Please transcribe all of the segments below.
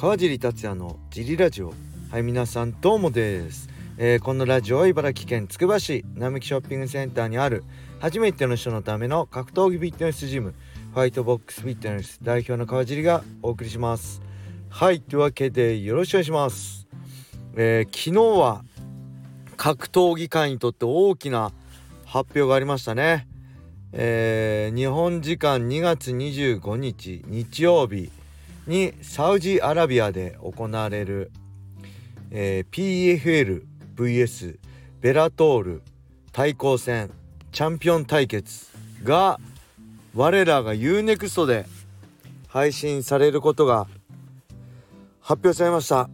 川尻達也のジリラジオ。はい皆さんどうもです、えー、このラジオは茨城県つくば市並木ショッピングセンターにある初めての人のための格闘技フィットネスジムファイトボックスフィットネス代表の川尻がお送りします。はいというわけでよろしくお願いします、えー、昨日は格闘技界にとって大きな発表がありましたね。えー、日本時間2月25日日曜日。にサウジアラビアで行われる、えー、PFLVS ベラトール対抗戦チャンピオン対決が我らが UNEXT で配信されることが発表されました。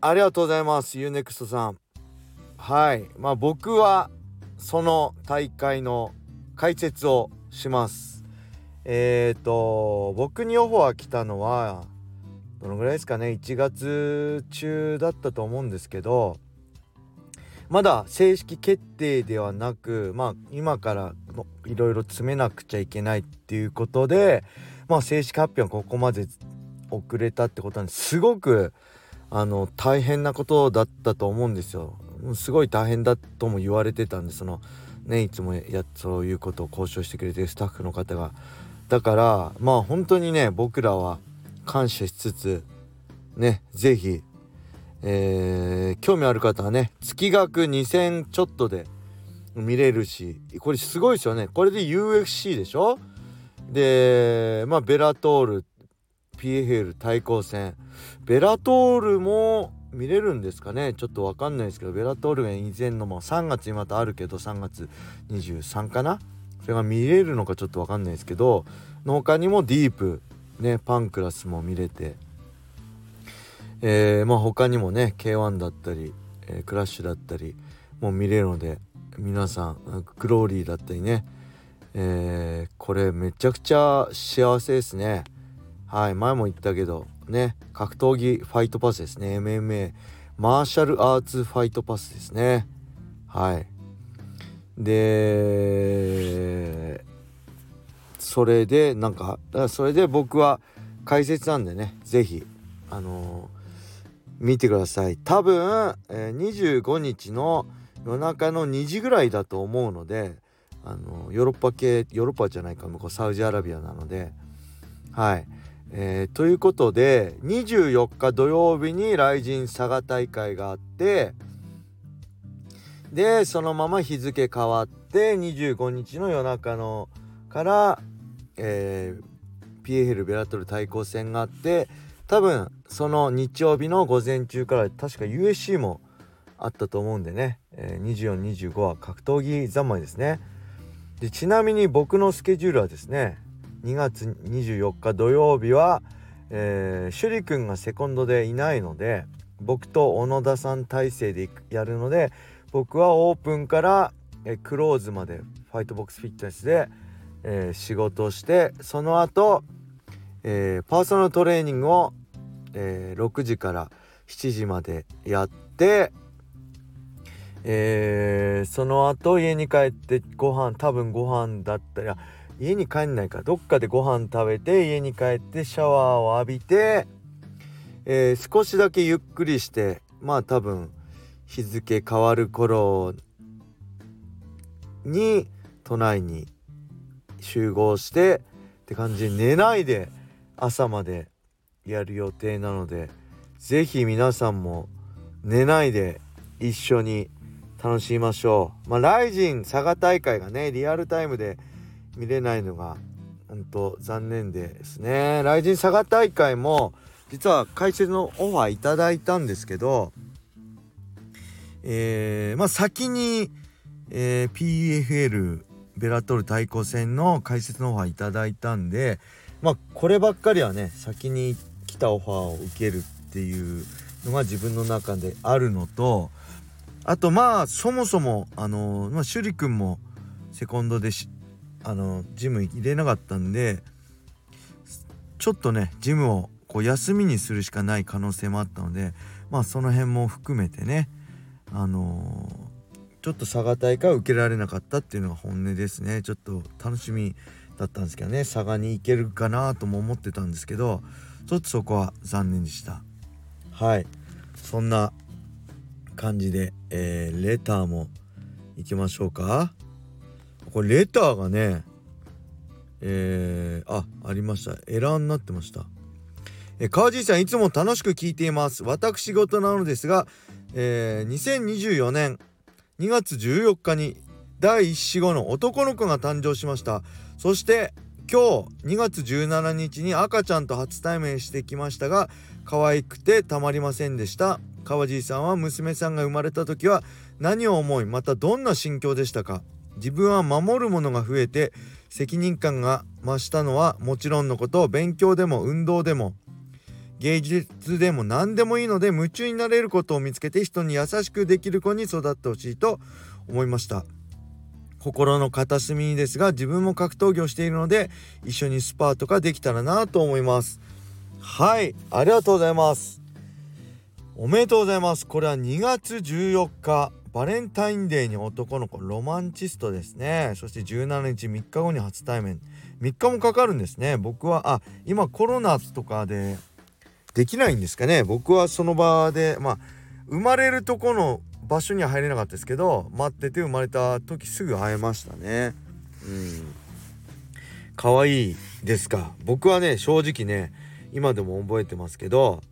ありがとうございます UNEXT さん。はい。まあ僕はその大会の解説をします。え、ー、と僕にオファー来たのはどのぐらいですかね？1月中だったと思うんですけどまだ正式決定ではなくまあ今からいろいろ詰めなくちゃいけないっていうことでまあ正式発表はここまで遅れたってことなんですごくあの大変なことだったと思うんですよ。すごい大変だとも言われてたんでそのねいつもやそういうことを交渉してくれてるスタッフの方がだからまあ本当にね僕らは感謝しつつね是非えー、興味ある方はね月額2000ちょっとで見れるしこれすごいですよね。これで UFC でしょ？でまあベラトール PFL 対抗戦。ベラトールも見れるんですかね？ちょっと分かんないですけどベラトールが以前のも3月にまたあるけど3月23かな？それが見れるのかちょっと分かんないですけどの他にもディープねパンクラスも見れてえー、まあ他にもね K1 だったり、えー、クラッシュだったりも見れるので皆さんグローリーだったりねえー、これめちゃくちゃ幸せですね。はい前も言ったけどね格闘技ファイトパスですね。MMA マーシャルアーツファイトパスですね。はい。でそれでなんかそれで僕は解説なんでね是非あのー、見てください。多分、えー、25日の夜中の2時ぐらいだと思うのであのヨーロッパ系ヨーロッパじゃないか向こうサウジアラビアなのではい。えー、ということで24日土曜日に雷神佐賀大会があってでそのまま日付変わって25日の夜中のから、えー、PFL ベラトル対抗戦があって多分その日曜日の午前中から確か USC もあったと思うんでね、えー、2425は格闘技三昧ですね。でちなみに僕のスケジュールはですね2月24日土曜日は、えー、趣里くんがセコンドでいないので僕と小野田さん体制でやるので僕はオープンから、えクローズまでファイトボックスフィットネスで、え、仕事をしてその後、え、パーソナルトレーニングを、え、6時から7時までやって、え、その後家に帰ってご飯多分ご飯だったり家に帰んないか。どっかでご飯食べて家に帰ってシャワーを浴びて、え、少しだけゆっくりしてまあ多分日付変わる頃に都内に集合してって感じで寝ないで朝までやる予定なので是非皆さんも寝ないで一緒に楽しみましょう。まあ、ライジン佐賀大会がねリアルタイムで見れないのが本当残念ですね。ライジン佐賀大会も実は解説のオファーいただいたんですけど、えー、まあ先に、えー、PFL ベラトル対抗戦の解説のオファーいただいたんでまあこればっかりはね先に来たオファーを受けるっていうのが自分の中であるのとあとまあそもそもあのまあ趣里君もセコンドであのジム入れなかったんでちょっとねジムをこう休みにするしかない可能性もあったのでまあその辺も含めてねあのー、ちょっと佐賀大会受けられなかったっていうのが本音ですね。ちょっと楽しみだったんですけどね。佐賀に行けるかなとも思ってたんですけどちょっとそこは残念でした。はい。そんな感じで、えー、レターもいきましょうか。これレターがねえー、あありました。エラーになってました。え川尻さんいつも楽しく聞いています。私事なのですが、えー、2024年2月14日に第1子後の男の子が誕生しました。そして今日2月17日に赤ちゃんと初対面してきましたが可愛くてたまりませんでした。川尻さんは娘さんが生まれた時は何を思いまたどんな心境でしたか。自分は守るものが増えて責任感が増したのはもちろんのこと勉強でも運動でも芸術でも何でもいいので夢中になれることを見つけて人に優しくできる子に育ってほしいと思いました。心の片隅にですが自分も格闘技をしているので一緒にスパーとかできたらなと思います。はいありがとうございます。おめでとうございます。これは2月14日バレンタインデーに男の子ロマンチストですね。そして17日3日後に初対面。3日もかかるんですね。僕はあ今コロナとかでできないんですかね。僕はその場でまあ生まれるとこの場所には入れなかったですけど待ってて生まれた時すぐ会えましたね。うん。可愛いですか。僕はね正直ね今でも覚えてますけど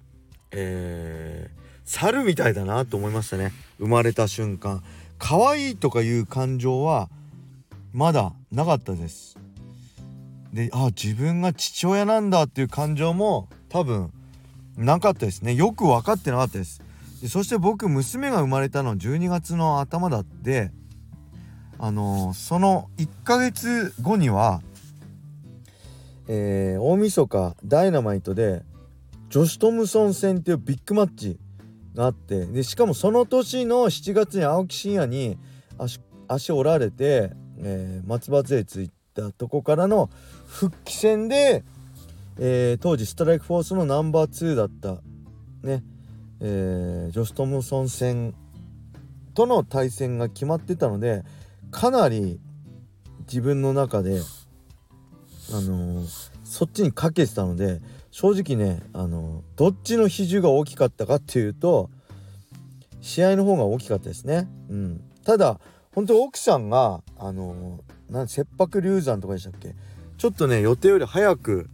えー、猿みたいだなと思いましたね。生まれた瞬間。可愛いとかいう感情はまだなかったです。であ自分が父親なんだっていう感情も多分なかったですね。よく分かってなかったです。でそして僕娘が生まれたの12月の頭だってあのー、その1ヶ月後にはえー、大晦日ダイナマイトで女子トムソン戦っていうビッグマッチがあってでしかもその年の7月に青木真也に足足折られて、えー、松葉杖ついたとこからの復帰戦で、えー、当時ストライクフォースのナンバー2だったねえー、ジョス・トムソン戦との対戦が決まってたのでかなり自分の中で、あのー、そっちにかけてたので正直ね、あのー、どっちの比重が大きかったかっていうと試合の方が大きかったですね。うん、ただ本当奥さんがあのなん切迫流産とかでしたっけ？ちょっとね予定より早く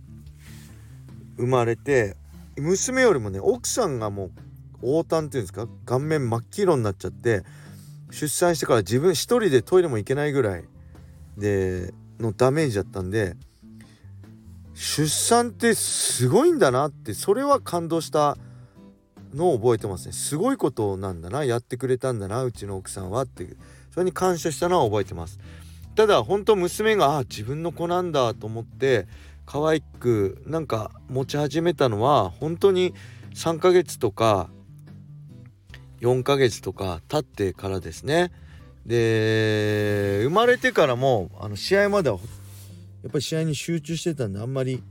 生まれて娘よりもね奥さんがもう横断っていうんですか顔面真っ黄色になっちゃって出産してから自分一人でトイレも行けないぐらいでのダメージだったんで出産ってすごいんだなってそれは感動したのを覚えてますね。すごいことなんだなやってくれたんだなうちの奥さんはってそれに感謝したのは覚えてます。ただ本当娘があ自分の子なんだと思って可愛くなんか持ち始めたのは本当に3ヶ月とか4ヶ月とか経ってからですね。で生まれてからもあの試合まではやっぱり試合に集中してたんであんまり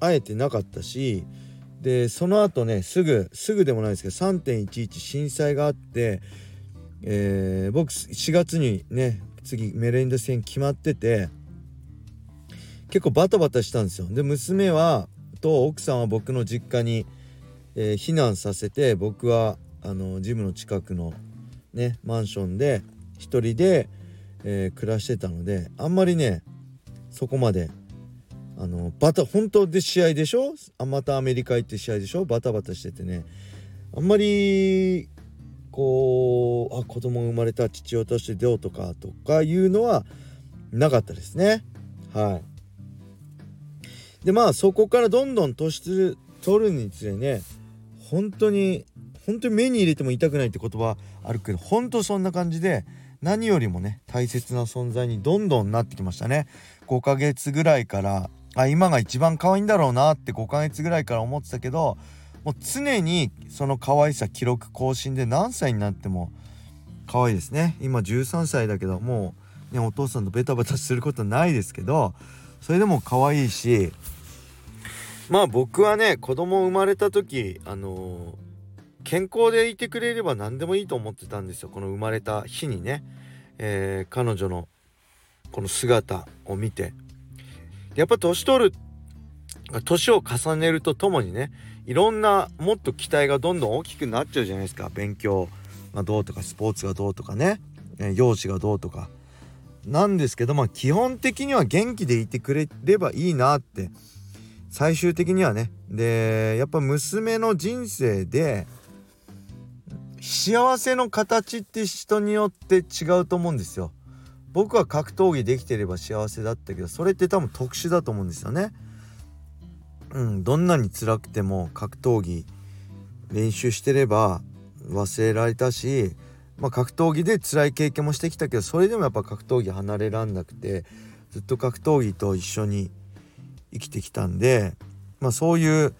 会えてなかったしでその後ねすぐすぐでもないですけど3.11震災があって、えー、僕4月にね次メレンド戦決まってて結構バタバタしたんですよ。で娘はと奥さんは僕の実家に、えー、避難させて僕はあのジムの近くのねマンションで一人で、えー、暮らしてたのであんまりねそこまであのバタ本当で試合でしょ？あまたアメリカ行って試合でしょ？バタバタしててね。あんまりこうあ子供生まれた父親として出ようとかとかいうのはなかったですね。はい。でまあそこからどんどん年取るにつれね本当に本当に目に入れても痛くないって言葉あるけど本当そんな感じで何よりもね大切な存在にどんどんなってきましたね。5ヶ月ぐらいからあ今が一番可愛いんだろうなって5ヶ月ぐらいから思ってたけどもう常にその可愛さ記録更新で何歳になっても可愛いですね。今13歳だけどもうねお父さんとベタベタすることないですけどそれでも可愛いし。まあ僕はね子供生まれた時あのー健康でいてくれれば何でもいいと思ってたんですよ。この生まれた日にね、えー、彼女のこの姿を見て。やっぱ年取る年を重ねるとともにねいろんなもっと期待がどんどん大きくなっちゃうじゃないですか。勉強がどうとかスポーツがどうとかね。容姿がどうとか。なんですけどまあ基本的には元気でいてくれればいいなって最終的にはねでやっぱ娘の人生で幸せの形って人によって違うと思うんですよ。僕は格闘技できてれば幸せだったけどそれって多分特殊だと思うんですよね。うん、どんなに辛くても格闘技練習してれば忘れられたし、まあ、格闘技で辛い経験もしてきたけどそれでもやっぱ格闘技離れらんなくてずっと格闘技と一緒に生きてきたんで、まあ、そういう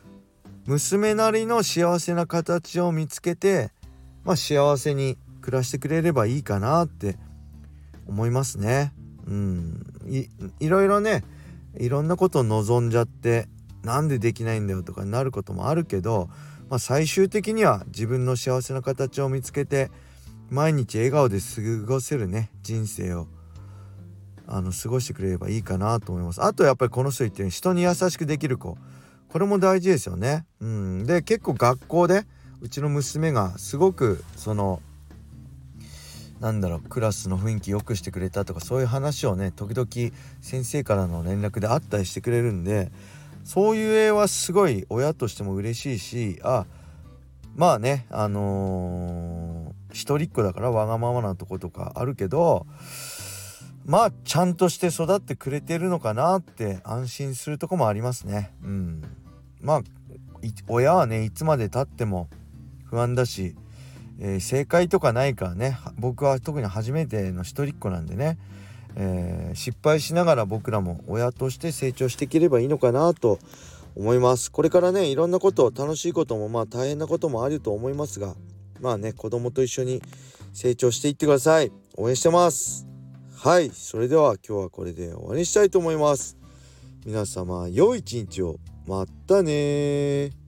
娘なりの幸せな形を見つけて、まあ、幸せに暮らしてくれればいいかなって思いますね。うん、いいろいろねいろんなことを望んじゃってなんでできないんだよとかになることもあるけど、まあ、最終的には自分の幸せな形を見つけて毎日笑顔で過ごせるね人生を。あの過ごしてくれればいいかなと思います。あとやっぱりこの人言ってる人に優しくできる子。これも大事ですよね。うん。で結構学校でうちの娘がすごくそのなんだろうクラスの雰囲気良くしてくれたとかそういう話をね時々先生からの連絡であったりしてくれるんでそういう絵はすごい親としても嬉しいしあまあねあのー、一人っ子だからわがままなとことかあるけどまあちゃんとして育ってくれてるのかなって安心するとこもありますね。うん。まあ親はねいつまでたっても不安だし、えー、正解とかないからね僕は特に初めての一人っ子なんでねえー、失敗しながら僕らも親として成長していければいいのかなと思います。これからねいろんなこと楽しいこともまあ大変なこともあると思いますがまあね子供と一緒に成長していってください。応援してます。はいそれでは今日はこれで終わりにしたいと思います。皆様良い一日を。またね